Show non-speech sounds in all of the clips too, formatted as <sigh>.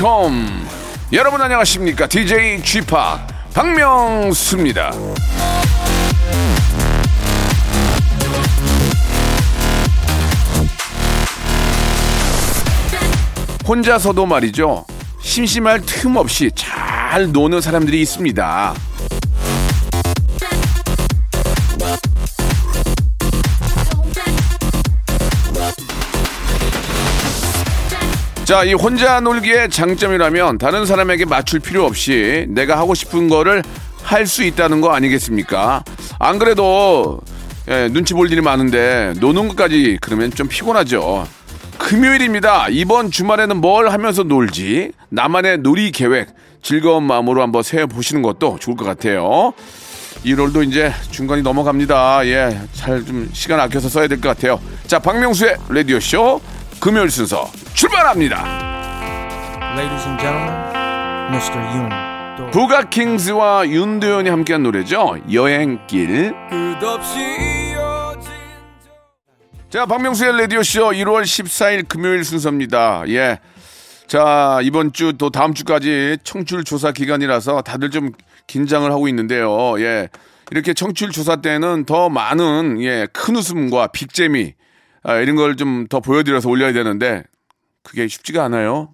welcome. 여러분 안녕하십니까? DJ Chip 박명수입니다. 혼자서도 말이죠. 심심할 틈 없이 잘 노는 사람들이 있습니다. 자, 이 혼자 놀기의 장점이라면 다른 사람에게 맞출 필요 없이 내가 하고 싶은 거를 할 수 있다는 거 아니겠습니까? 안 그래도 예, 눈치 볼 일이 많은데 노는 것까지 그러면 좀 피곤하죠. 금요일입니다. 이번 주말에는 뭘 하면서 놀지? 나만의 놀이 계획, 즐거운 마음으로 한번 세워 보시는 것도 좋을 것 같아요. 1월도 이제 중간이 넘어갑니다. 예, 잘 좀 시간 아껴서 써야 될 것 같아요. 자, 박명수의 라디오 쇼 금요일 순서 출발합니다. Ladies and gentlemen, Mr. Yoon. 또 부가킹스와 윤도현이 함께한 노래죠. 여행길. 자, 박명수의 라디오쇼 1월 14일 금요일 순서입니다. 예. 자, 이번 주 또 다음 주까지 청출 조사 기간이라서 다들 좀 긴장을 하고 있는데요. 예. 이렇게 청출 조사 때는 더 많은, 예, 큰 웃음과 빅재미, 아, 이런 걸 좀 더 보여드려서 올려야 되는데, 그게 쉽지가 않아요.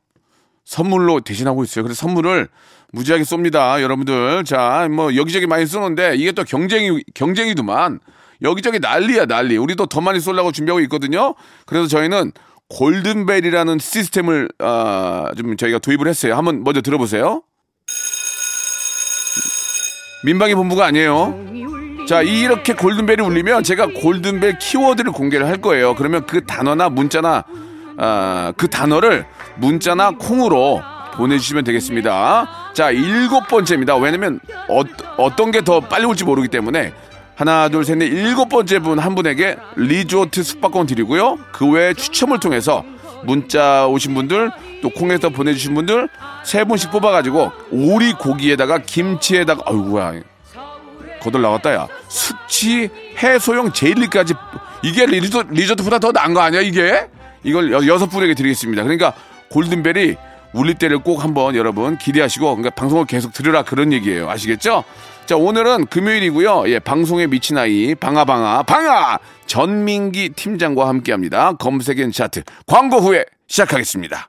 선물로 대신하고 있어요. 그래서 선물을 무지하게 쏩니다. 여러분들. 자, 뭐 여기저기 많이 쏘는데 이게 또 경쟁이, 경쟁이더만. 여기저기 난리야, 난리. 우리도 더 많이 쏘려고 준비하고 있거든요. 그래서 저희는 골든벨이라는 시스템을, 아, 좀 저희가 도입을 했어요. 한번 먼저 들어보세요. 민방위 본부가 아니에요. 자, 이렇게 골든벨이 울리면 제가 골든벨 키워드를 공개를 할 거예요. 그러면 그 단어나 문자나, 아, 그 단어를 문자나 콩으로 보내주시면 되겠습니다. 자, 일곱 번째입니다. 왜냐면 어, 어떤 게 더 빨리 올지 모르기 때문에 하나, 둘, 셋, 넷, 일곱 번째 분 한 분에게 리조트 숙박권 드리고요. 그 외에 추첨을 통해서 문자 오신 분들 또 콩에서 보내주신 분들 세 분씩 뽑아가지고 오리 고기에다가 김치에다가 아이고야 거들 나왔다 야. 숙취 해소용 젤리까지 이게 리조트, 리조트보다 더 나은 거 아니야 이게? 이걸 여, 여섯 분에게 드리겠습니다. 그러니까 골든벨이 울릴 때를 꼭 한번 여러분 기대하시고 그러니까 방송을 계속 들으라 그런 얘기예요. 아시겠죠? 자 오늘은 금요일이고요. 예 방송에 미친 아이 방아방아 방아! 전민기 팀장과 함께 합니다. 검색엔 차트. 광고 후에 시작하겠습니다.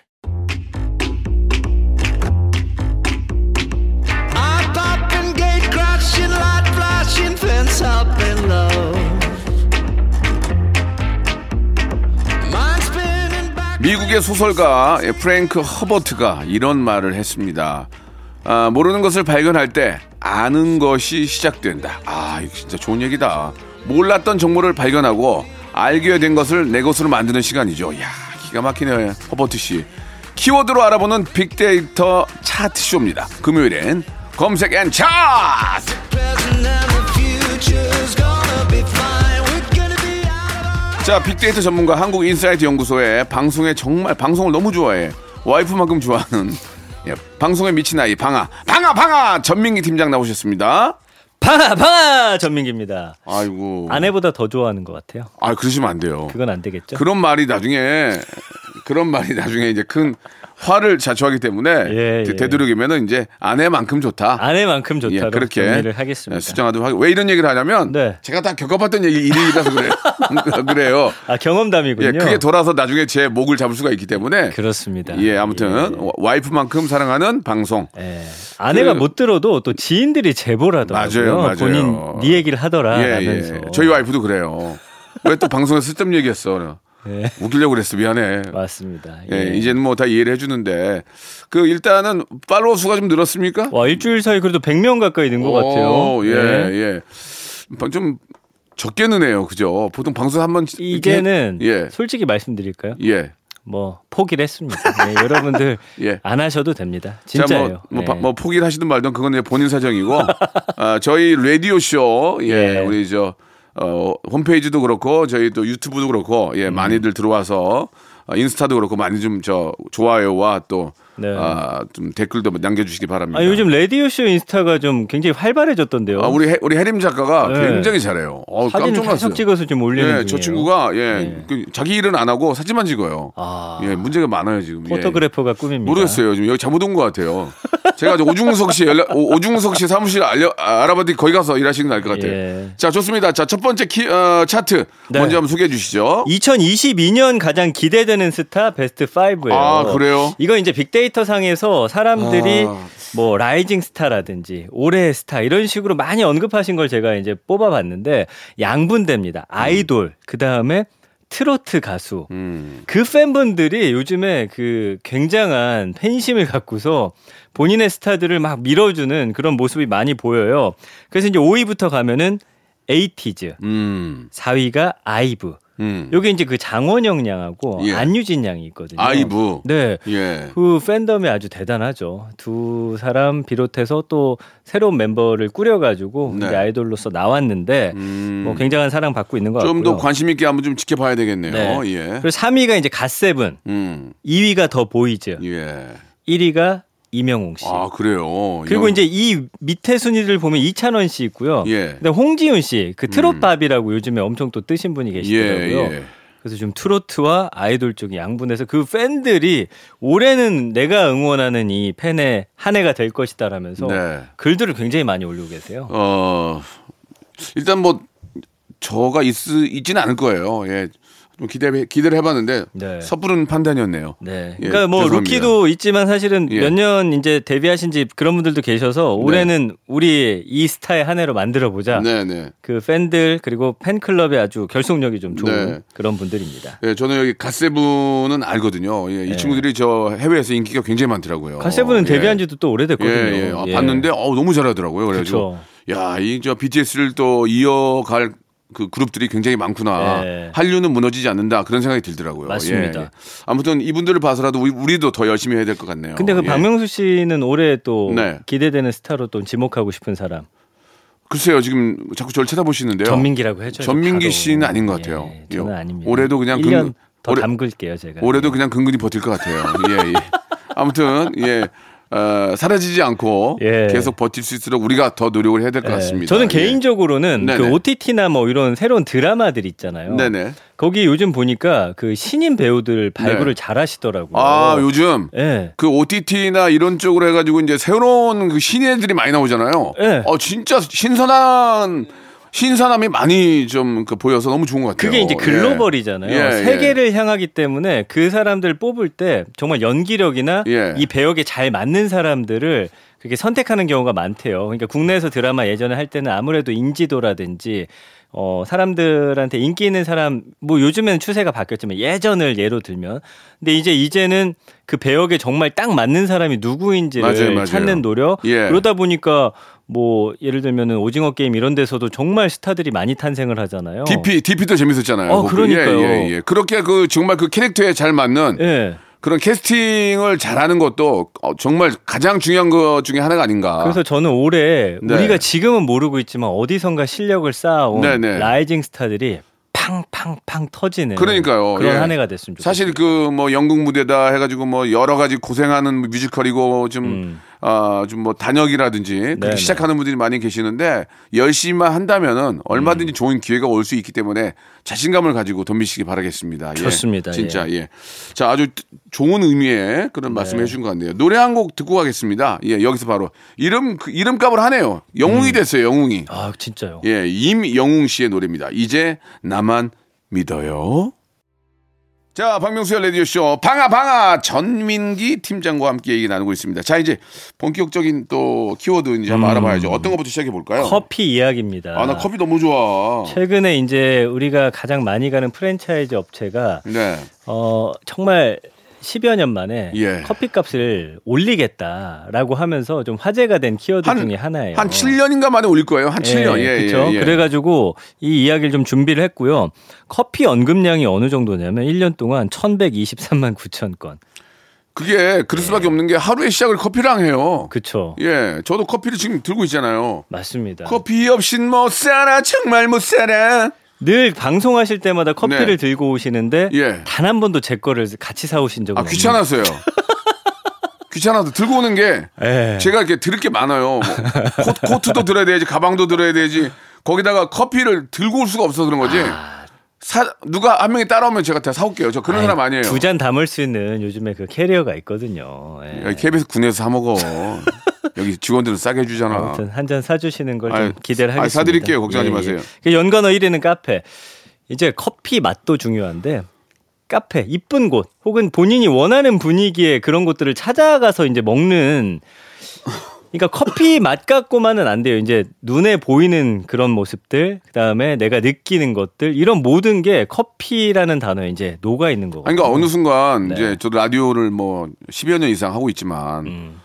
Flashing fence. Mind spinning back. 미국의 소설가 예, 프랭크 허버트가 이런 말을 했습니다. 아, 모르는 것을 발견할 때 아는 것이 시작된다. 아, 이거 진짜 좋은 얘기다. 몰랐던 정보를 발견하고 알게 된 것을 내 것으로 만드는 시간이죠. 야, 기가 막히네, 허버트 씨. 키워드로 알아보는 빅데이터 차트 쇼입니다. 금요일엔 검색 앤 차트. 자, 빅데이터 전문가 한국 인사이트 연구소의 방송에 정말 방송을 너무 좋아해. 와이프만큼 좋아하는 예, 방송에 미친 아이 방아 방아 방아 전민기 팀장 나오셨습니다. 방아 방아 전민기입니다. 아이고. 아내보다 더 좋아하는 것 같아요. 아 그러시면 안 돼요. 그건 안 되겠죠? 그런 말이 나중에 그런 말이 나중에 이제 큰 화를 자초하기 때문에 예, 예. 되도록이면은 이제 아내만큼 좋다. 아내만큼 좋다로 예, 그렇게 정리를 하겠습니다. 예, 수정하도록 하고 왜 이런 얘기를 하냐면 네. 제가 다 겪어봤던 얘기 일이라서 그래요. <laughs> 그래요. 아 경험담이군요. 예, 그게 돌아서 나중에 제 목을 잡을 수가 있기 때문에 그렇습니다. 예, 아무튼 와이프만큼 사랑하는 방송. 예. 아내가 그- 못 들어도 또 지인들이 하더라고요. 맞아요, 맞아요. 본인 네 얘기를 하더라 예, 라면서. 예. 저희 와이프도 그래요. 왜 또 방송에 쓸데없는 얘기했어? 예. 웃기려고 그랬어. 미안해. 맞습니다. 예, 이제는 뭐 다 이해를 해주는데 그 일단은 팔로워 수가 좀 늘었습니까? 와 일주일 사이 그래도 100명 가까이 는것 같아요. 오, 예, 예. 예. 좀 적게 느네요. 그죠? 보통 방송 한번 이제는 예. 솔직히 말씀드릴까요? 예. 뭐 포기를 했습니다. 예, <laughs> 여러분들 예. 안 하셔도 됩니다. 자, 진짜예요. 뭐, 뭐, 예. 바- 뭐 포기를 하시든 말든 그건 본인 사정이고 아, 저희 라디오 쇼 예, 예. 우리 저 어, 홈페이지도 그렇고 저희 또 유튜브도 그렇고 예, 음. 많이들 들어와서 어, 인스타도 그렇고 많이 좀 저 좋아요와 또 네. 아, 좀 댓글도 남겨주시기 바랍니다. 아, 요즘 라디오 쇼 인스타가 좀 굉장히 활발해졌던데요. 아, 우리 해, 우리 해림 작가가 네. 굉장히 잘해요. 어, 깜짝 놀랐어요. 찍어서 좀 올리는 예, 중이에요. 저 친구가 예, 예. 그 자기 일은 안 하고 사진만 찍어요. 아, 예, 문제가 많아요 지금. 예. photographer가 꿈입니다. 모르겠어요. 지금 여기 잘못 온 것 같아요. 제가 저 오중석 씨 연락, 오, 오중석 씨 사무실 알려, 아, 알아봤더니 거기 가서 일하시는 게 나을 것 같아요. 예. 자, 좋습니다. 자, 첫 번째 키, 어, 차트 네. 먼저 한번 소개해 주시죠. 2022년 가장 기대되는 스타 베스트 5예요. 아, 그래요? 이거 이제 빅데이터 상에서 사람들이 아. 뭐 rising 스타라든지 올해의 스타 이런 식으로 많이 언급하신 걸 제가 이제 뽑아봤는데 양분됩니다. 아이돌 그 다음에 트로트 가수 음. 그 팬분들이 요즘에 그 굉장한 팬심을 갖고서 본인의 스타들을 막 밀어주는 그런 모습이 많이 보여요. 그래서 이제 5위부터 가면은 에이티즈, 음. 4위가 아이브. 음. 요게 이제 그 장원영 양하고 예. 안유진 양이 있거든요. 아이브. 네. 예. 그 팬덤이 아주 대단하죠. 두 사람 비롯해서 또 새로운 멤버를 꾸려가지고 네. 이제 아이돌로서 나왔는데 음. 뭐 굉장한 사랑 받고 있는 것 같고요. 좀 더 관심 있게 한번 좀 지켜봐야 되겠네요. 네. 예. 그리고 3위가 이제 갓세븐, 음. 2위가 더 보이즈, 예. 1위가 임영웅 씨. 아, 그래요. 그리고 이제 이 밑에 순위를 보면 이찬원 씨 있고요. 예. 근데 홍지윤 씨, 그 트롯밥이라고 요즘에 엄청 또 뜨신 분이 계시더라고요. 예, 예. 그래서 좀 트로트와 아이돌 쪽이 양분해서 그 팬들이 올해는 내가 응원하는 이 팬의 한 해가 될 것이다라면서 네. 글들을 굉장히 많이 올리고 계세요. 어, 일단 뭐, 저가 있, 있지는 않을 거예요. 예. 좀 기대, 기대를 해봤는데, 네. 섣부른 판단이었네요. 네. 예, 그러니까 뭐 죄송합니다. 루키도 있지만 사실은 예. 몇년 이제 데뷔하신 지 그런 분들도 계셔서 올해는 우리 이 스타의 한 해로 만들어 보자. 네 네. 그 팬들 그리고 팬클럽에 아주 결속력이 좀 좋은 네. 그런 분들입니다. 예, 저는 여기 갓세븐은 알거든요. 예, 이 네. 친구들이 저 해외에서 인기가 굉장히 많더라고요. 갓세븐은 예. 데뷔한 지도 또 오래됐거든요. 예, 예. 아, 봤는데 어, 너무 잘하더라고요. 그래가지고 야, 이 저 BTS를 또 이어갈 그 그룹들이 굉장히 많구나. 예. 한류는 무너지지 않는다. 그런 생각이 들더라고요. 맞습니다. 예, 예. 아무튼 이분들을 봐서라도 우리, 우리 도 더 열심히 해야 될 것 같네요. 근데 그 예. 박명수 씨는 올해 또 네. 기대되는 스타로 또 지목하고 싶은 사람 글쎄요, 지금 자꾸 저를 쳐다보시는데요. 전민기라고 해줘요. 전민기 바로. 씨는 아닌 것 같아요. 예, 저는 요- 아닙니다. 올해도 그냥 1년 근- 더 올해- 담글게요 제가. 올해도 그냥 근근히 버틸 것 같아요. 예, 예. <laughs> 아무튼 예. 어, 사라지지 않고 예. 계속 버틸 수 있도록 우리가 더 노력을 해야 될것 예, 같습니다. 저는 예. 개인적으로는 네네. 그 OTT나 뭐 이런 새로운 드라마들 있잖아요. 네네. 거기 요즘 보니까 그 신인 배우들 발굴을 잘 하시더라고요. 네. 아 요즘 예. 그 OTT나 이런 쪽으로 해가지고 이제 새로운 그 신예들이 많이 나오잖아요. 예. 어 진짜 신선한 신선함이 많이 좀 그 보여서 너무 좋은 것 같아요. 그게 이제 글로벌이잖아요. 예, 예. 세계를 향하기 때문에 그 사람들 뽑을 때 정말 연기력이나 예. 이 배역에 잘 맞는 사람들을 그렇게 선택하는 경우가 많대요. 그러니까 국내에서 드라마 예전에 할 때는 아무래도 인지도라든지 어 사람들한테 인기 있는 사람 뭐 요즘에는 추세가 바뀌었지만 예전을 예로 들면 근데 이제 이제는 그 배역에 정말 딱 맞는 사람이 누구인지를 맞아요, 맞아요. 찾는 노력 예. 그러다 보니까 뭐 예를 들면은 오징어 게임 이런 데서도 정말 스타들이 많이 탄생을 하잖아요. DP DP도 재밌었잖아요. 어. 그러니까요. 예, 예, 예. 그렇게 그 정말 그 캐릭터에 잘 맞는 예. 그런 캐스팅을 잘하는 것도 어, 정말 가장 중요한 것 중에 하나가 아닌가. 그래서 저는 올해 네. 우리가 지금은 모르고 있지만 어디선가 실력을 쌓아온 네 네. rising 스타들이 팡팡팡 터지는 그러니까요. 그런 예. 한 해가 됐으면 좋겠어요. 사실 그뭐 연극 무대다 해가지고 뭐 여러 가지 고생하는 뮤지컬이고 좀 음. 아, 좀뭐 단역이라든지 그렇게. 시작하는 분들이 많이 계시는데 열심히만 한다면은 음. 얼마든지 좋은 기회가 올 수 있기 때문에 자신감을 가지고 덤비시기 바라겠습니다. 예. 좋습니다. 진짜 예. 자 아주 좋은 의미의 그런 말씀을 해주신 것 같네요. 노래 한 곡 듣고 가겠습니다. 예 여기서 바로 이름 그 이름값을 하네요. 영웅이 됐어요. 영웅이. 아 진짜요. 예 임영웅 씨의 노래입니다. 이제 나만 믿어요. 자, 박명수의 라디오쇼. 방아, 방아. 전민기 팀장과 함께 얘기 나누고 있습니다. 자, 이제 본격적인 또 키워드 이제 한번 알아봐야죠. 어떤 것부터 시작해 볼까요? 음. 커피 이야기입니다. 아, 나 커피 너무 좋아. 최근에 이제 우리가 가장 많이 가는 프랜차이즈 업체가 네. 어 정말 10여 년 만에 예. 커피값을 올리겠다라고 하면서 좀 화제가 된 키워드 한- 중에 하나예요. 한 7년인가 만에 올릴 거예요. 한 7년. 예, 그렇죠. 예, 예. 그래가지고 이 이야기를 좀 준비를 했고요. 커피 언급량이 어느 정도냐면 1년 동안 1,123만 9천 건. 그게 그럴 수밖에 없는 게 하루의 시작을 커피랑 해요. 그렇죠. 예. 저도 커피를 지금 들고 있잖아요. 맞습니다. 커피 없인 못 살아. 정말 못 살아. 늘 방송하실 때마다 커피를 네. 들고 오시는데 예. 단 한 번도 제 거를 같이 사오신 적은 아, 없는 귀찮았어요. <laughs> 귀찮아서 들고 오는 게 예. 제가 이렇게 들을 게 많아요. 뭐 코, 트도 들어야 되지, 가방도 들어야 되지. 거기다가 커피를 들고 올 수가 없어서 그런 거지. 사, 누가 한 명이 따라오면 제가 다 사올게요. 저 그런 사람 아니에요. 두 잔 담을 수 있는 요즘에 그 캐리어가 있거든요. 예. 여기 KBS 군에서 사 먹어. <laughs> 여기 직원들은 싸게 해주잖아. 아무튼 한 잔 사주시는 걸 좀 기대를 하겠습니다. 사드릴게요. 걱정하지 마세요. 그 연관어 1위는 카페. 이제 커피 맛도 중요한데 카페 이쁜 곳 혹은 본인이 원하는 분위기의 그런 곳들을 찾아가서 이제 먹는 그러니까 커피 <laughs> 맛 갖고만은 안 돼요. 이제 눈에 보이는 그런 모습들, 그다음에 내가 느끼는 것들 이런 모든 게 커피라는 단어에 이제 녹아 있는 거고. 그러니까 어느 순간 네. 이제 저도 라디오를 뭐 10여 년 이상 하고 있지만 음.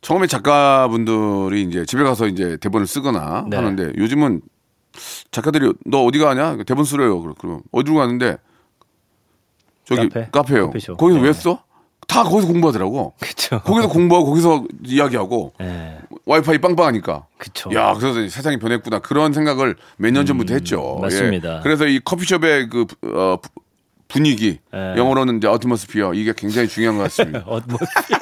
처음에 작가분들이 이제 집에 가서 이제 대본을 쓰거나 네. 하는데 요즘은 작가들이 너 어디 가냐 대본 쓰래요. 그러면 어디로 가는데 저기 카페? 카페? 요 커피숍. 거기서 네. 왜 써? 다 거기서 공부하더라고. 그렇죠. 거기서 공부하고 거기서 이야기하고 예. 와이파이 빵빵하니까. 그렇죠. 야, 그래서 세상이 변했구나. 그런 생각을 몇 년 전부터 했죠. 음, 맞습니다. 예. 그래서 이 커피숍의 그 어, 부- 분위기, 예. 영어로는 이제 어트모스피어 이게 굉장히 중요한 것 같습니다. <laughs> 어트모스피어.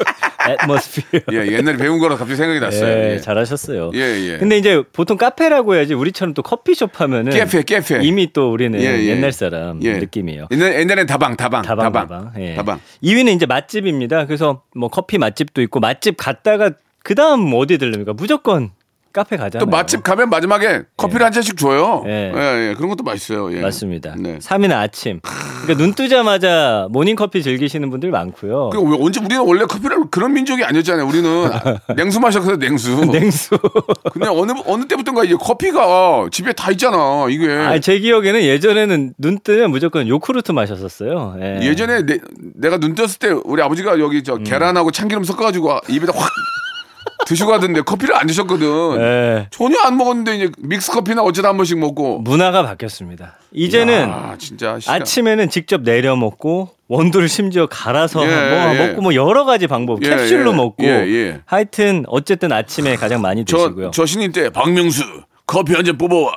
애트모스피어. <laughs> 예, 옛날에 배운 거라 갑자기 생각이 났어요. 예, 예. 잘하셨어요. 예, 예. 근데 이제 보통 카페라고 해야지 우리처럼 또 커피숍 하면은 깨페, 깨페. 이미 또 우리는 예, 예. 옛날 사람 예. 느낌이에요. 옛날, 옛날엔 다방, 다방, 다방 다방. 다방. 예. 다방. 2위는 이제 맛집입니다. 그래서 뭐 커피 맛집도 있고 맛집 갔다가 그 다음 어디 들릅니까? 무조건 카페 가잖아요. 또 맛집 가면 마지막에 커피를 한 잔씩 줘요. 예. 예, 예. 그런 것도 맛있어요. 예. 맞습니다. 네. 3위는 아침. 그러니까 눈 뜨자마자 모닝 커피 즐기시는 분들 많고요. 왜 언제 우리는 원래 커피를 그런 민족이 아니었잖아요. 우리는 <laughs> 냉수 마셨어요, 냉수. <laughs> 냉수. 근데 어느 어느 때부터인가 이제 커피가 집에 다 있잖아. 이게 아, 제 기억에는 예전에는 눈 뜨면 무조건 요크루트 마셨었어요. 예. 예전에 내, 내가 눈 떴을 때 우리 아버지가 여기 음. 저 계란하고 참기름 섞어가지고 입에다 확 드시고 가던데 커피를 안 드셨거든. 예. 전혀 안 먹었는데 이제 믹스 커피나 어쩌다 한 번씩 먹고. 문화가 바뀌었습니다. 이제는 아 진짜 시간- 아침에는 직접 내려 먹고 원두를 심지어 갈아서 예, 뭐 예. 먹고 뭐 여러 가지 방법 예, 캡슐로 예. 먹고 예, 예. 하여튼 어쨌든 아침에 가장 많이 드시고요. 저, 저 신인 때 박명수 커피 한 잔 뽑아와.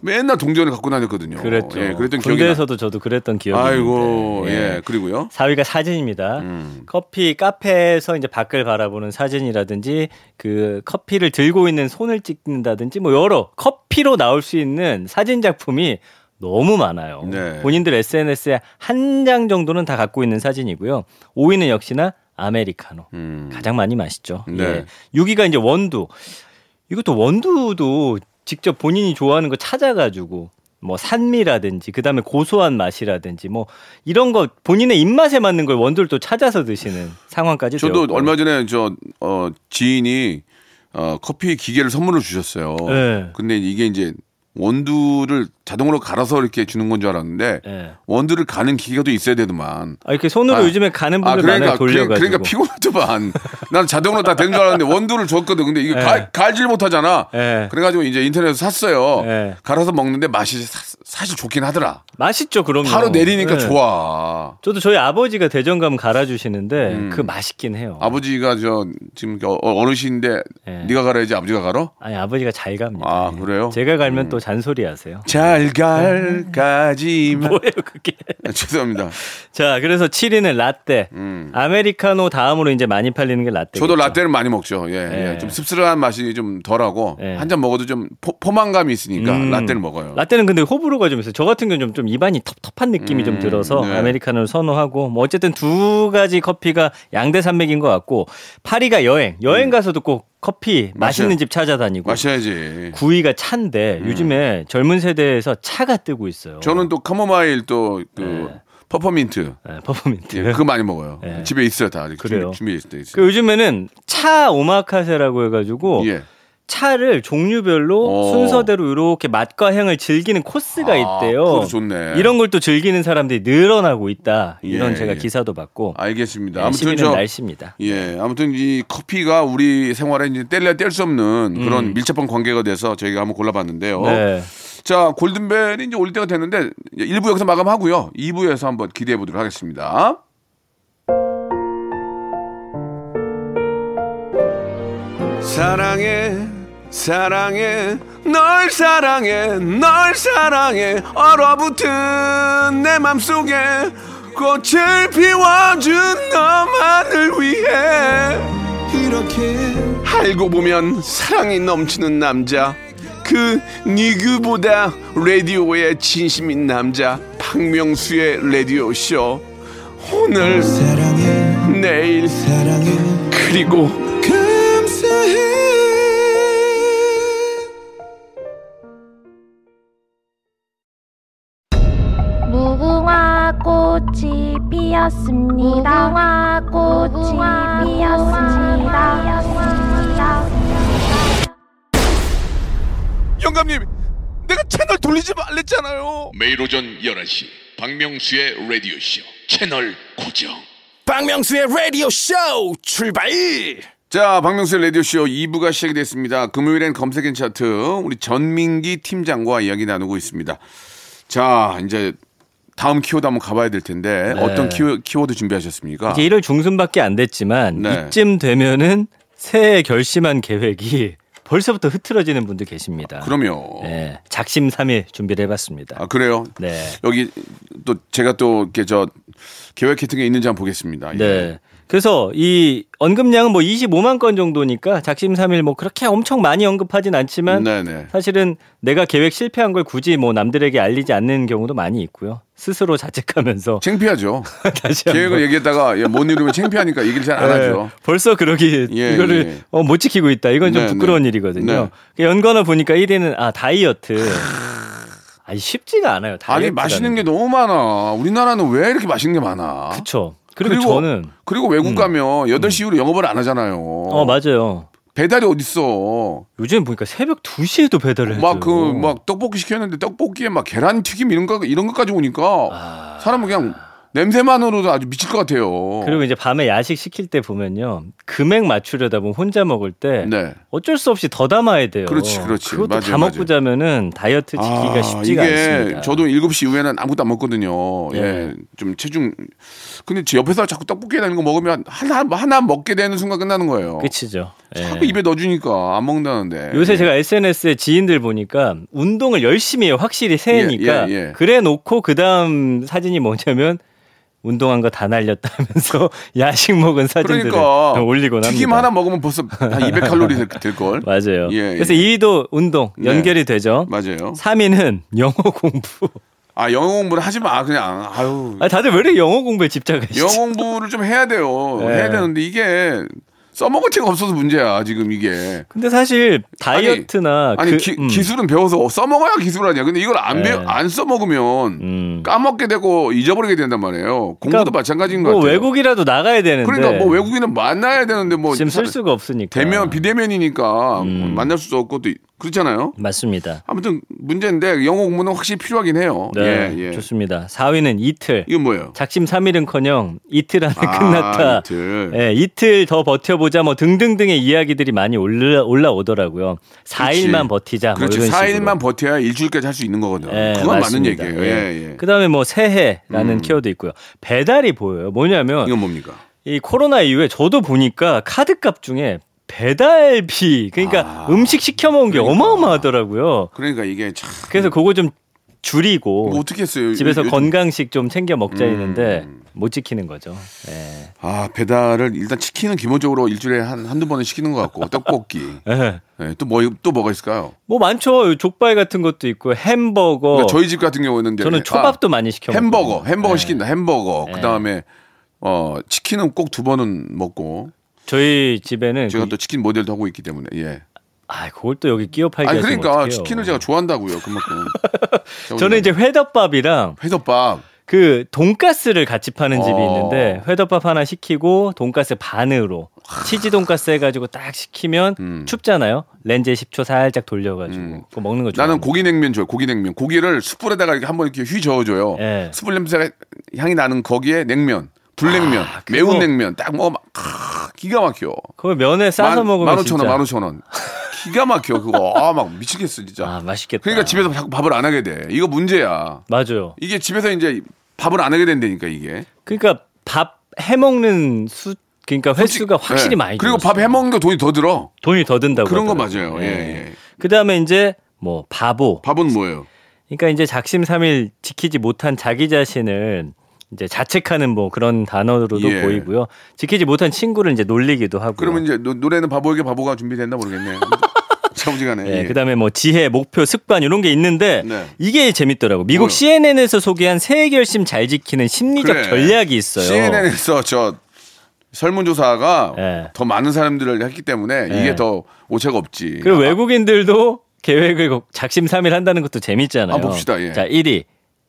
맨날 동전을 갖고 다녔거든요. 그랬죠. 예, 그랬던 기억이 나. 군대에서도 저도 그랬던 기억이 아이고 있는데. 예 그리고요. 4위가 사진입니다. 음. 커피 카페에서 이제 밖을 바라보는 사진이라든지 그 커피를 들고 있는 손을 찍는다든지 뭐 여러 커피로 나올 수 있는 사진 작품이 너무 많아요. 네. 본인들 SNS에 한 장 정도는 다 갖고 있는 사진이고요. 5위는 역시나 아메리카노. 음. 가장 많이 마시죠. 네. 예. 6위가 이제 원두. 이것도 원두도 직접 본인이 좋아하는 거 찾아가지고 뭐 산미라든지 그다음에 고소한 맛이라든지 뭐 이런 거 본인의 입맛에 맞는 걸 원두를 또 찾아서 드시는 상황까지 저도 되었고. 얼마 전에 저 어, 지인이 어, 커피 기계를 선물로 주셨어요. 네. 근데 이게 이제 원두를 자동으로 갈아서 이렇게 주는 건 줄 알았는데 예. 원두를 가는 기계가 또 있어야 되더만. 아, 이렇게 손으로 아, 요즘에 가는 아 분들 그러니까 많아요 돌려가지고. 그러니까 피곤하더만. <laughs> 난 자동으로 다 되는 줄 알았는데 원두를 줬거든. 근데 이게 예. 갈, 갈질 못하잖아. 예. 그래가지고 이제 인터넷에서 샀어요. 예. 갈아서 먹는데 맛이 사, 사실 좋긴 하더라. 맛있죠, 그럼요. 바로 내리니까 예. 좋아. 저도 저희 아버지가 대전 가면 갈아주시는데 음. 그 맛있긴 해요. 아버지가 저 지금 어- 어르신인데 예. 네가 갈아야지 아버지가 갈아? 아니 아버지가 잘 갑니다. 아, 예. 그래요? 제가 갈면 또 잔소리 하세요. 잘갈 가지마. 뭐예요 그게? 죄송합니다. 자, 그래서 7위는 라떼. 음. 아메리카노 다음으로 이제 많이 팔리는 게 라떼. 저도 라떼를 많이 먹죠. 예, 예. 예. 좀 씁쓸한 맛이 좀 덜하고 예. 한잔 먹어도 좀 포, 만감이 있으니까 음. 라떼를 먹어요. 라떼는 근데 호불호가 좀 있어요. 저 같은 경우는 좀, 좀 입안이 텁텁한 느낌이 좀 음, 들어서 네. 아메리카노를 선호하고 뭐 어쨌든 두 가지 커피가 양대 산맥인 것 같고 8위가 여행. 여행 가서도 꼭 커피 맛있는 집 찾아다니고 마셔야지. 9위가 차인데 요즘에 젊은 세대에서 차가 뜨고 있어요. 음. 저는 또 카모마일 또그 네. 페퍼민트. 네, 페퍼민트. 예, 그거 많이 먹어요. 네. 집에 있어요, 다. 그래요? 준비, 준비돼 그 있어요. 요즘에는 차 오마카세라고 해가지고 예. 차를 종류별로 어. 순서대로 이렇게 맛과 향을 즐기는 코스가 아, 있대요. 그것도 좋네. 이런 걸 또 즐기는 사람들이 늘어나고 있다. 이런 예, 제가 예. 기사도 봤고. 알겠습니다. 네, 아무튼 저 날씨입니다. 예, 아무튼 이 커피가 우리 생활에 이제 뗄래야 뗄 수 없는 그런 밀접한 관계가 돼서 저희가 한번 골라봤는데요. 음. 네. 자, 골든벨이 이제 올 때가 됐는데 1부 여기서 마감하고요. 2부에서 한번 기대해 보도록 하겠습니다. 사랑해, 사랑해, 널 사랑해, 널 사랑해, 얼어붙은 내 맘속에 꽃을 피워준 너만을 위해. 이렇게 알고 보면 사랑이 넘치는 남자. 그 니그보다 라디오에 진심인 남자. 박명수의 라디오 쇼. 오늘 사랑해 내일 사랑해. 그리고 감사해 피었습니다. 무궁화 꽃이 피었습니다. 영감님 내가 채널 돌리지 말랬잖아요 매일 오전 11시 박명수의 라디오 쇼 채널 고정 박명수의 라디오 쇼 출발 자, 박명수의 라디오쇼 2부가 시작이 됐습니다. 금요일엔 검색엔 차트, 우리 전민기 팀장과 이야기 나누고 있습니다. 자, 이제 다음 키워드 한번 가봐야 될 텐데, 네. 어떤 키워, 키워드 준비하셨습니까? 이제 1월 중순밖에 안 됐지만 네. 이쯤 되면은 새해 결심한 계획이 벌써부터 흐트러지는 분들 계십니다. 그럼요. 네, 작심삼일 준비를 해봤습니다. 아, 그래요? 네. 여기 또 제가 또 이렇게 저 계획 같은 게 있는지 한번 보겠습니다. 예. 네. 그래서 이 언급량은 뭐 25만 건 정도니까 작심삼일 뭐 그렇게 엄청 많이 언급하진 않지만 네네. 사실은 내가 계획 실패한 걸 굳이 뭐 남들에게 알리지 않는 경우도 많이 있고요. 스스로 자책하면서 <laughs> 창피하죠. <laughs> 다시 계획을 얘기했다가 예, 못 이루면 창피하니까 얘기를 잘안 네, 하죠. 벌써 그러기 예, <laughs> 이거를 예. 어, 못 지키고 있다. 이건 좀 네, 부끄러운 네. 일이거든요. 네. 연관어 보니까 1위는 아 다이어트. 아니 쉽지가 않아요. 다이어트. 아니 맛있는 게 너무 많아. 우리나라는 왜 이렇게 맛있는 게 많아? 그렇죠. 그리고, 저는 그리고 외국 가면 8시 이후로 영업을 안 하잖아요. 어 맞아요. 배달이 어딨어. 요즘 보니까 새벽 2시에도 배달을 해요. 막 그 막 떡볶이 시켰는데 떡볶이에 막 계란 튀김 이런 거 이런 것까지 오니까 사람은 그냥 냄새만으로도 아주 미칠 것 같아요. 그리고 이제 밤에 야식 시킬 때 보면요. 금액 맞추려다 보면 혼자 먹을 때 네. 어쩔 수 없이 더 담아야 돼요. 그렇지, 그렇지. 그것도 맞아요, 다 먹고 맞아요. 자면은 다이어트 지키기가 아, 쉽지가 이게 않습니다. 저도 7시 이후에는 아무것도 안 먹거든요. 예. 네. 좀 체중 근데 제 옆에서 자꾸 떡볶이 다는 거 먹으면 하나 하나 먹게 되는 순간 끝나는 거예요. 끝이죠. 예. 자꾸 입에 넣어주니까 안 먹는다는데. 요새 제가 SNS에 지인들 보니까 운동을 열심히 해요. 확실히 새해니까. 예, 예, 예. 그래 놓고 그 다음 사진이 뭐냐면 운동한 거 다 날렸다 하면서 <laughs> 야식 먹은 사진들을 그러니까 올리곤 합니다. 튀김 하나 먹으면 벌써 한 200칼로리 될 걸. 맞아요. 예, 그래서 예. 2위도 운동 네. 연결이 되죠. 맞아요. 3위는 영어 공부. 아 영어 공부를 하지 마 그냥 아유 아 다들 왜 이렇게 영어 공부에 집착하시죠? 영어 공부를 좀 해야 돼요. 네. 해야 되는데 이게 써먹을 데가 없어서 문제야 지금 이게. 근데 사실 다이어트나 아니 그, 기, 음. 술은 배워서 써먹어야 기술 아니야. 근데 이걸 안 네. 배워 안 써먹으면 음. 까먹게 되고 잊어버리게 된단 말이에요. 공부도 그러니까 마찬가지인 것뭐 같아요. 외국이라도 나가야 되는데 그러니까 뭐 외국인은 만나야 되는데 뭐 지금 쓸 사- 수가 없으니까 대면 비대면이니까 음. 만날 수도 없고 또 그렇잖아요. 맞습니다. 아무튼 문제인데 영어 공부는 확실히 필요하긴 해요. 네, 예, 예. 좋습니다. 4위는 이틀. 이건 뭐예요? 작심 3일은커녕 이틀 안에 아, 끝났다. 이틀. 예, 이틀 더 버텨보자 뭐 등등등의 이야기들이 많이 올라 올라오더라고요. 4일만 버티자. 뭐 그렇지. 이런 4일만 버텨야 일주일까지 할 수 있는 거거든. 예, 그건 맞습니다. 맞는 얘기예요. 예, 예. 그다음에 뭐 새해라는 음. 키워드 있고요. 배달이 보여요. 뭐냐면 이건 뭡니까? 이 코로나 이후에 저도 보니까 카드값 중에 배달비 그러니까 아, 음식 시켜 먹은 게 그러니까. 어마어마하더라고요. 그러니까 이게 참 그래서 그거 좀 줄이고 이거 어떻게 했어요? 집에서 요즘- 건강식 좀 챙겨 먹자 음. 했는데 못 지키는 거죠. 예. 아 배달을 일단 치킨은 기본적으로 일주일에 한 한두 번은 시키는 것 같고 떡볶이 <laughs> 예. 예, 또뭐 또 뭐가 있을까요? 뭐 많죠. 족발 같은 것도 있고 햄버거. 그러니까 저희 집 같은 경우는 저는 초밥도 많이 시켜 아, 햄버거 먹거든요. 햄버거 예. 시킨다 햄버거 예. 그 다음에 어 치킨은 꼭 두 번은 먹고 저희 집에는 제가 그- 또 치킨 모델도 하고 있기 때문에 예. 아, 그걸 또 여기 끼워 팔기 아니 그러니까. 치킨을 제가 좋아한다고요 그만큼. <laughs> 저는 이제 회덮밥이랑 회덮밥 그 돈가스를 같이 파는 집이 어. 있는데 회덮밥 하나 시키고 돈가스 반으로 치즈 돈가스 해가지고 딱 시키면 음. 춥잖아요. 렌즈에 10초 살짝 돌려가지고 음. 그거 먹는 거 좋아. 나는 고기 냉면 좋아요. 고기 냉면. 고기를 숯불에다가 이렇게 한번 이렇게 휘 저어줘요. 예. 숯불 냄새가 향이 나는 거기에 냉면, 불냉면, 아, 매운 냉면 딱 먹으면 아, 기가 막혀. 그거 면에 싸서 먹으면 만 오천 원, 만 오천 원. 기가 막혀 그거. 아 막 미치겠어 진짜. 아 맛있겠다. 그러니까 집에서 자꾸 밥을 안 하게 돼. 이거 문제야. 맞아요. 이게 집에서 이제 밥을 안 하게 된다니까 이게. 그러니까 밥 해먹는 수 그러니까 횟수가 확실히 네. 많이 그리고. 밥 해먹는 거 돈이 더 들어. 돈이 더 든다고 그런 거 하더라고요. 맞아요. 예, 예. 그다음에 이제 뭐 바보. 밥은 뭐예요? 그러니까 이제 작심삼일 지키지 못한 자기 자신을 이제 자책하는 뭐 그런 단어로도 예. 보이고요. 지키지 못한 친구를 이제 놀리기도 하고요. 그러면 이제 노, 노래는 바보에게 바보가 준비됐나 모르겠네. <laughs> 차무지간에. 네, 예. 그다음에 뭐 지혜, 목표, 습관 이런 게 있는데 네. 이게 재밌더라고. 미국 뭐요? CNN에서 소개한 새해 결심 잘 지키는 심리적 그래. 전략이 있어요. CNN에서 저 설문조사가 예. 더 많은 사람들을 했기 때문에 예. 이게 더 오차가 없지. 그리고 아, 외국인들도 계획을 작심삼일 한다는 것도 재밌잖아요. 아, 봅시다, 예. 자, 1위.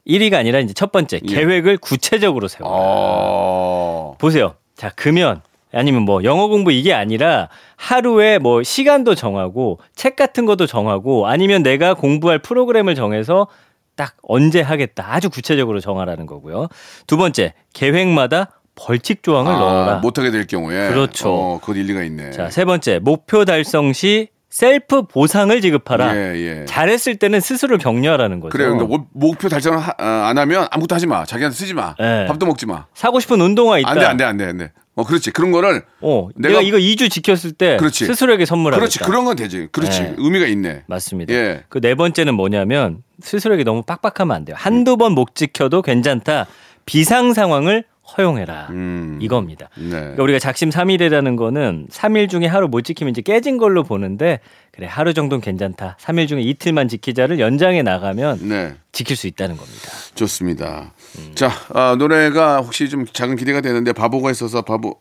1위가 아니라 이제 첫 번째 예. 계획을 구체적으로 세워. 어. 보세요. 자, 금연 아니면 뭐 영어 공부 이게 아니라 하루에 뭐 시간도 정하고 책 같은 것도 정하고 아니면 내가 공부할 프로그램을 정해서 딱 언제 하겠다 아주 구체적으로 정하라는 거고요. 두 번째 계획마다 벌칙 조항을 넣어라. 아, 못하게 될 경우에. 그렇죠. 어, 그것 일리가 있네. 자, 세 번째 목표 달성 시 셀프 보상을 지급하라. 예, 예. 잘했을 때는 스스로 격려하라는 거죠. 그래요. 그러니까 목- 목표 달성을 하- 어, 안 하면 아무것도 하지 마. 자기한테 쓰지 마. 예. 밥도 먹지 마. 사고 싶은 운동화 있다. 안 돼, 안 돼, 안 돼, 안 돼. 어, 그렇지. 그런 거를 어, 내가- 내가, 이거 2주 지켰을 때 그렇지. 스스로에게 선물하겠다. 그렇지. 그런 건 되지. 그렇지. 네. 의미가 있네. 맞습니다. 예. 그 네 번째는 뭐냐면 스스로에게 너무 빡빡하면 안 돼요. 한두 번 못 지켜도 괜찮다. 비상 상황을 허용해라. 음. 이겁니다. 네. 그러니까 우리가 작심 삼일이라는 거는 3일 중에 하루 못 지키면 이제 깨진 걸로 보는데 그래 하루 정도는 괜찮다. 3일 중에 이틀만 지키자를 연장해 나가면 네. 지킬 수 있다는 겁니다. 좋습니다. 음. 자, 아, 노래가 혹시 좀 작은 기대가 되는데 바보가 있어서 바보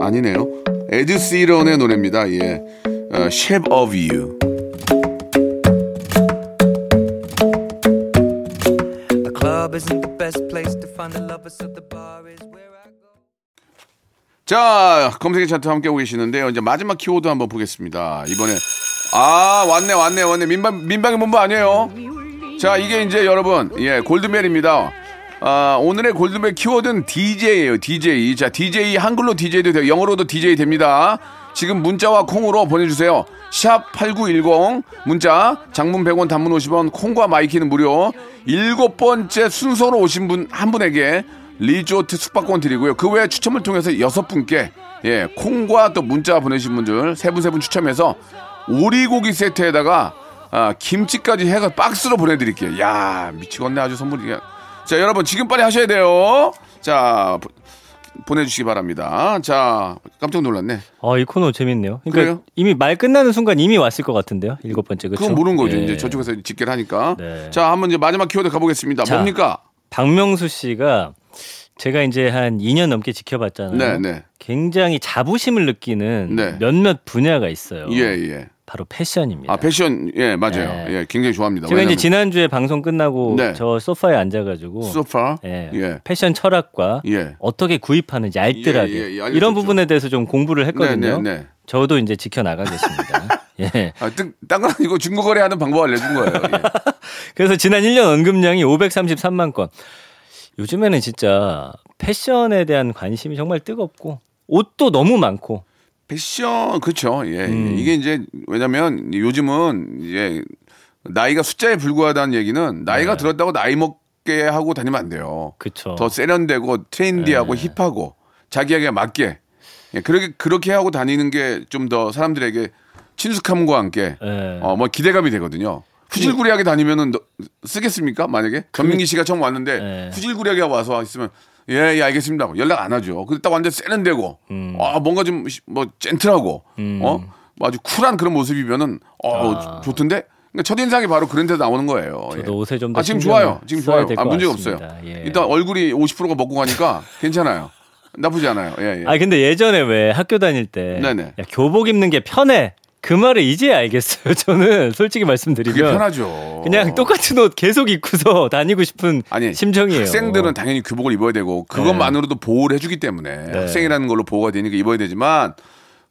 아니네요. 에드 시런의 노래입니다. 예. 어, Shape of You. The club isn't the best place 자, 검색의 차트 함께 오고 계시는데요. 이제 마지막 키워드 한번 보겠습니다. 이번에 아, 왔네, 왔네, 왔네. 민방 민방위 본부 아니에요? 자, 이게 이제 여러분, 예, 골든벨입니다. 아, 오늘의 골든벨 키워드는 DJ예요, DJ. 자, DJ 한글로 DJ도 돼요. 영어로도 DJ 됩니다. 지금 문자와 콩으로 보내주세요. 샵 8910 문자 장문 100원 단문 50원 콩과 my K는 무료 일곱 번째 순서로 오신 분 한 분에게 리조트 숙박권 드리고요. 그 외에 추첨을 통해서 여섯 분께 예, 콩과 또 문자 보내신 분들 세 분 세 분 추첨해서 오리고기 세트에다가 아, 김치까지 해가 박스로 보내드릴게요. 야 미치겠네 아주 선물이. 자 여러분 지금 빨리 하셔야 돼요. 자 보- 보내주시기 바랍니다. 자 깜짝 놀랐네. 아, 이 코너 재밌네요. 그러니까 그래요? 이미 말 끝나는 순간 이미 왔을 것 같은데요. 일곱 번째 그렇죠? 그건 모르는 거죠. 예. 이제 저쪽에서 집계를 하니까. 네. 자 한번 이제 마지막 키워드 가보겠습니다. 자. 뭡니까? 박명수 씨가 제가 이제 한 2년 넘게 지켜봤잖아요. 네, 네. 굉장히 자부심을 느끼는 네. 몇몇 분야가 있어요. 예 예. 바로 패션입니다. 아 패션 예 맞아요. 네. 예 굉장히 좋아합니다. 제가 이제 왜냐면 지난주에 방송 끝나고 네. 저 소파에 앉아가지고 소파 예, 예. 패션 철학과 예. 어떻게 구입하는지 알뜰하게 예, 예, 예. 이런 부분에 대해서 좀 공부를 했거든요. 네, 네, 네. 저도 이제 지켜나가겠습니다. <laughs> 예. 아, 딴- 딴건 아니고 중고거래하는 방법 알려준 거예요. 예. <laughs> 그래서 지난 1년 언급량이 533만 건. 요즘에는 진짜 패션에 대한 관심이 정말 뜨겁고 옷도 너무 많고 패션 그렇죠. 예. 음. 이게 이제 왜냐면 요즘은 이제 나이가 숫자에 불과하다는 얘기는 나이가 네. 들었다고 나이 먹게 하고 다니면 안 돼요. 그쵸. 더 세련되고 트렌디하고 네. 힙하고 자기에게 맞게 예, 그렇게 그렇게 하고 다니는 게 좀 더 사람들에게 친숙함과 함께 예. 어뭐 기대감이 되거든요. 후질구리하게 다니면은 너- 쓰겠습니까? 만약에 전민기 씨가 처음 왔는데 네. 후질구리하게 와서 있으면 예, 예, 알겠습니다. 연락 안 하죠. 근데 딱 완전 세련되고 음. 아 뭔가 좀 뭐 젠틀하고 음. 어 아주 쿨한 그런 모습이면은 어 아. 좋던데. 그러니까 첫 인상이 바로 그런 데서 나오는 거예요. 저도 예. 옷에 좀더아 지금 좋아요. 지금 좋아요. 될아것 문제. 없어요. 예. 일단 얼굴이 50%가 먹고 가니까 괜찮아요. 나쁘지 않아요. 예, 예. 아 근데 예전에 왜 학교 다닐 때. 야, 교복 입는 게 편해 그 말을 이제 알겠어요. <laughs> 저는 솔직히 그게 말씀드리면 편하죠. 그냥 똑같은 옷 계속 입고서 다니고 싶은 아니 심정이에요. 학생들은 당연히 교복을 입어야 되고 그것만으로도 보호를 해주기 때문에 네. 학생이라는 걸로 보호가 되니까 입어야 되지만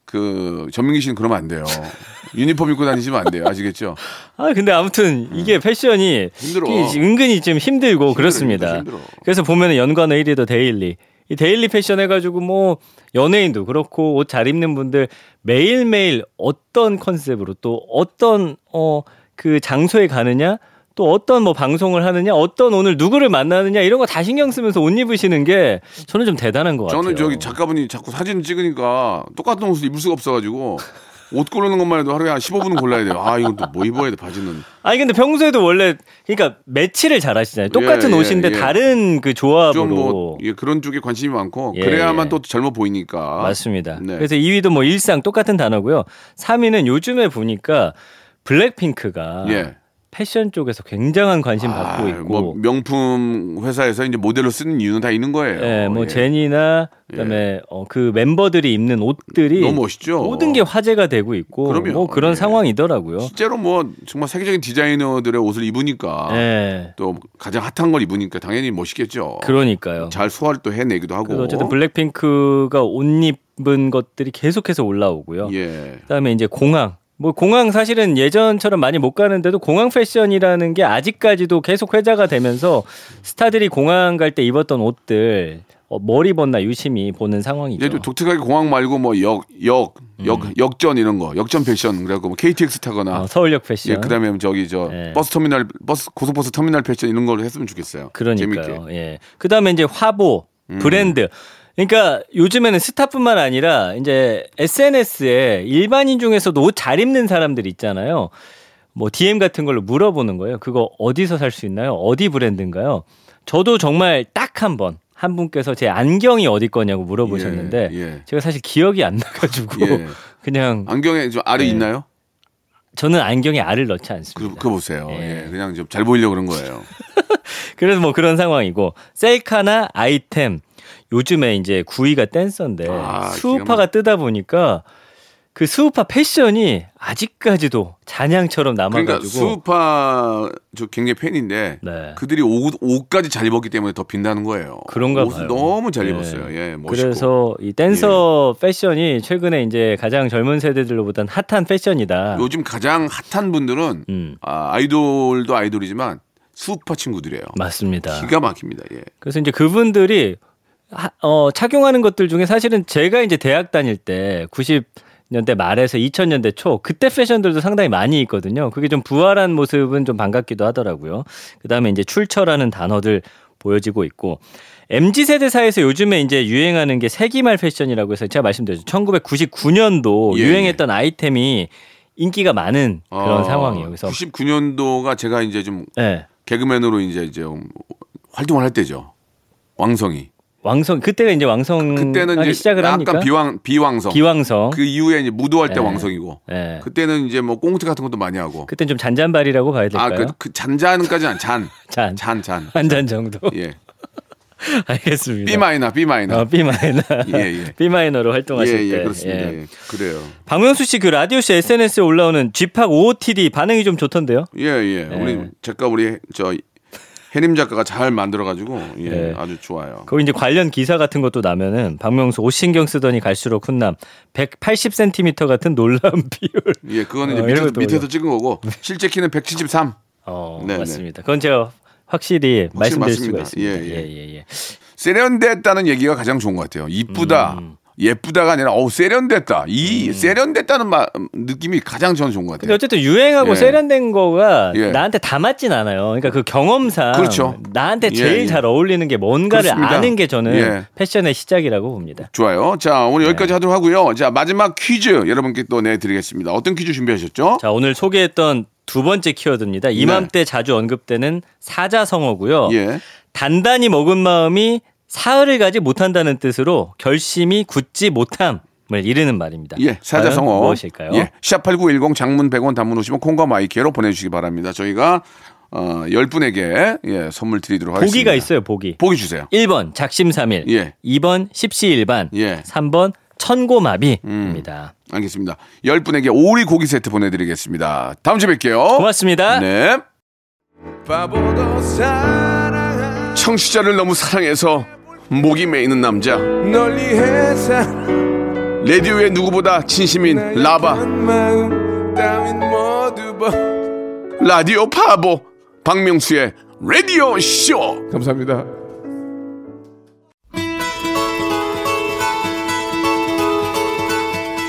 그 전민기 씨는 그러면 안 돼요. <laughs> 유니폼 입고 다니시면 안 돼요. 아시겠죠? 아 근데 아무튼 이게 패션이 음. 힘들어. 이게 은근히 좀 힘들고 그렇습니다. 힘들어, 힘들어. 그래서 연관어 1위 더 daily. 이 daily 패션 해가지고 뭐 연예인도 그렇고 옷 잘 입는 분들 매일매일 어떤 컨셉으로 또 어떤 어 그 장소에 가느냐 또 어떤 뭐 방송을 하느냐 어떤 오늘 누구를 만나느냐 이런 거 다 신경 쓰면서 옷 입으시는 게 저는 좀 대단한 것 같아요. 저는 저기 작가분이 자꾸 사진 찍으니까 똑같은 옷을 입을 수가 없어가지고 옷 고르는 것만 해도 하루에 한 15분은 골라야 돼요. 아 이건 또 뭐 입어야 돼 바지는. 아니 근데 평소에도 원래 그러니까 매치를 잘 하시잖아요. 똑같은 예, 예, 옷인데 예. 다른 그 조합으로 좀 뭐 예, 그런 쪽에 관심이 많고 예, 그래야만 예. 또 젊어 보이니까. 맞습니다. 네. 그래서 2위도 뭐 일상 똑같은 단어고요. 3위는 요즘에 보니까 블랙핑크가 예. 패션 쪽에서 굉장한 관심 아, 받고 있고 뭐 명품 회사에서 이제 모델로 쓰는 이유는 다 있는 거예요. 예, 뭐 예. 제니나 그다음에 어, 그 멤버들이 입는 옷들이 너무 멋있죠. 모든 게 화제가 되고 있고 그럼요. 뭐 그런 예. 상황이더라고요. 실제로 뭐 정말 세계적인 디자이너들의 옷을 입으니까 예. 또 가장 핫한 걸 입으니까 당연히 멋있겠죠. 그러니까요. 잘 소화를 또 해내기도 하고. 어쨌든 블랙핑크가 옷 입은 것들이 계속해서 올라오고요. 예. 그다음에 이제 공항. 뭐 공항 사실은 예전처럼 많이 못 가는데도 공항 패션이라는 게 아직까지도 계속 회자가 되면서 스타들이 공항 갈 때 입었던 옷들 어, 뭘 입었나 유심히 보는 상황이죠. 좀 독특하게 공항 말고 뭐 역, 역, 역, 역전 이런 거, 역전 패션 그래갖고 뭐 KTX 타거나 음. 어, 서울역 패션. 예, 그다음에 저기 저 예. 버스 터미널, 버스 고속버스 터미널 패션 이런 걸로 했으면 좋겠어요. 그러니까요. 재밌게. 음. 예. 그다음에 이제 화보, 브랜드. 그러니까 요즘에는 스타뿐만 아니라 이제 SNS에 일반인 중에서도 옷 잘 입는 사람들 있잖아요. 뭐 DM 같은 걸로 물어보는 거예요. 그거 어디서 살 수 있나요? 어디 브랜드인가요? 저도 정말 딱 한 번 한 분께서 제 안경이 어디 거냐고 물어보셨는데 예, 예. 제가 사실 기억이 안 나가지고 예. <laughs> 그냥 안경에 좀 알이 예. 있나요? 저는 안경에 알을 넣지 않습니다. 그, 그거 보세요. 예. 예. 그냥 좀 잘 보이려고 그런 거예요. <laughs> 그래서 뭐 그런 상황이고 셀카나 아이템 요즘에 이제 구이가 댄서인데 아, 수우파가 뜨다 보니까 그 수우파 패션이 아직까지도 잔향처럼 그러니까 남아가지고 수우파 저 굉장히 팬인데 네. 그들이 옷, 옷까지 잘 입었기 때문에 더 빛나는 거예요. 그런가 옷을 봐요. 너무 잘 예. 입었어요. 예, 멋있고. 그래서 이 댄서 패션이 최근에 이제 가장 젊은 세대들로보단 핫한 패션이다. 요즘 가장 핫한 분들은 음. 아, 아이돌도 아이돌이지만 수우파 친구들이에요. 맞습니다. 기가 막힙니다. 예. 그래서 이제 그분들이 하- 어, 착용하는 것들 중에 사실은 제가 이제 대학 다닐 때 90 년대 말에서 2000년대 초 그때 패션들도 상당히 많이 있거든요. 그게 좀 부활한 모습은 좀 반갑기도 하더라고요. 그다음에 이제 출처라는 단어들 보여지고 있고 MZ 세대 사이에서 요즘에 이제 유행하는 게 세기말 패션이라고 해서 제가 말씀드렸죠. 1999년도 예, 유행했던 아이템이 인기가 많은 그런 어, 상황이에요. 그래서 99년도가 제가 이제 좀 네. 개그맨으로 이제 이제 좀 활동을 할 때죠. 왕성이. 왕성 그때가 이제 왕성 그때는 이제 시작을 약간 합니까? 비왕 비왕성. 기왕성. 그 이후에 이제 무도할 때 네. 왕성이고. 네. 그때는 이제 뭐 꽁트 같은 것도 많이 하고. 그땐 좀 잔잔발이라고 봐야 될까요? 아, 그, 그 잔잔까지는 잔. <laughs> 잔. 잔, 잔. 한잔 정도. 예. <laughs> 알겠습니다. B 마이너, B 마이너. 어, B 마이너. 예, 예. <laughs> B 마이너로 활동하실 예, 예, 때. 그렇습니다. 예. 예. 그래요. 박명수 씨 그 라디오 씨 SNS에 올라오는 쥐팍 OOTD 반응이 좀 좋던데요? 예, 예. 우리 작가 우리 저 해림 작가가 잘 만들어 가지고 예, 네. 아주 좋아요. 거기 이제 관련 기사 같은 것도 나면은 박명수 옷 신경 쓰더니 갈수록 훈남 180cm 같은 놀라운 <laughs> 비율. 예, 그거는 이제 어, 밑에서, 밑에서 찍은 거고 실제 키는 173. 어, 네, 맞습니다. 그건 제가 확실히 말씀드릴 수가 맞습니다. 있습니다. 예, 예, 예. 예, 예. 세련됐다는 얘기가 가장 좋은 것 같아요. 이쁘다. 음. 예쁘다가 아니라 어우 세련됐다. 이 세련됐다는 마, 느낌이 가장 저는 좋은 것 근데 같아요. 어쨌든 유행하고 예. 세련된 거가 예. 나한테 다 맞진 않아요. 그러니까 그 경험상 그렇죠. 나한테 예, 제일 예. 잘 어울리는 게 뭔가를 그렇습니다. 아는 게 저는 예. 패션의 시작이라고 봅니다. 좋아요. 자, 오늘 네. 여기까지 하도록 하고요. 자, 마지막 퀴즈 여러분께 또 내드리겠습니다. 어떤 퀴즈 준비하셨죠? 자, 오늘 소개했던 두 번째 키워드입니다. 이맘때 자주 언급되는 사자성어고요. 네. 예. 단단히 먹은 마음이 사흘을 가지 못한다는 뜻으로 결심이 굳지 못함 을 이르는 말입니다. 예, 사자성어. 무엇일까요? 예, 샵8910 장문 100원 단문 오시면 콩과 마이케로 보내주시기 바랍니다. 저희가 어, 10분에게 예, 선물 드리도록 하겠습니다. 보기가 있어요, 보기. 보기 주세요. 1번 작심삼일, 예. 2번 십시일반, 예. 3번 천고마비입니다. 알겠습니다. 10분에게 오리 고기 세트 보내드리겠습니다. 다음 주에 뵐게요. 고맙습니다. 네. 청취자를 너무 사랑해서 목이 메이는 남자. 라디오의 누구보다 진심인 라바. 라디오 파보 박명수의 라디오 쇼. 감사합니다.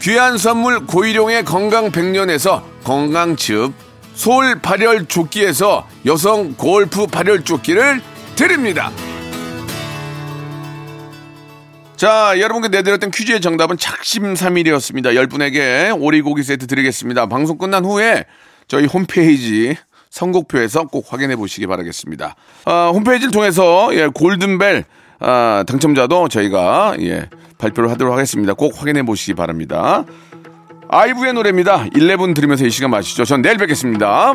귀한 선물 고일용의 건강 백년에서 건강즙, 소울 발열 조끼에서 여성 골프 발열 조끼를 드립니다. 자, 여러분께 내드렸던 퀴즈의 정답은 작심삼일이었습니다. 10분에게 오리고기 세트 드리겠습니다. 방송 끝난 후에 저희 홈페이지 선곡표에서 꼭 확인해 보시기 바라겠습니다. 아, 홈페이지를 통해서 예, 골든벨 아, 당첨자도 저희가 예, 발표를 하도록 하겠습니다. 꼭 확인해 보시기 바랍니다. 아이브의 노래입니다. 11 들으면서 이 시간 마시죠. 전 내일 뵙겠습니다.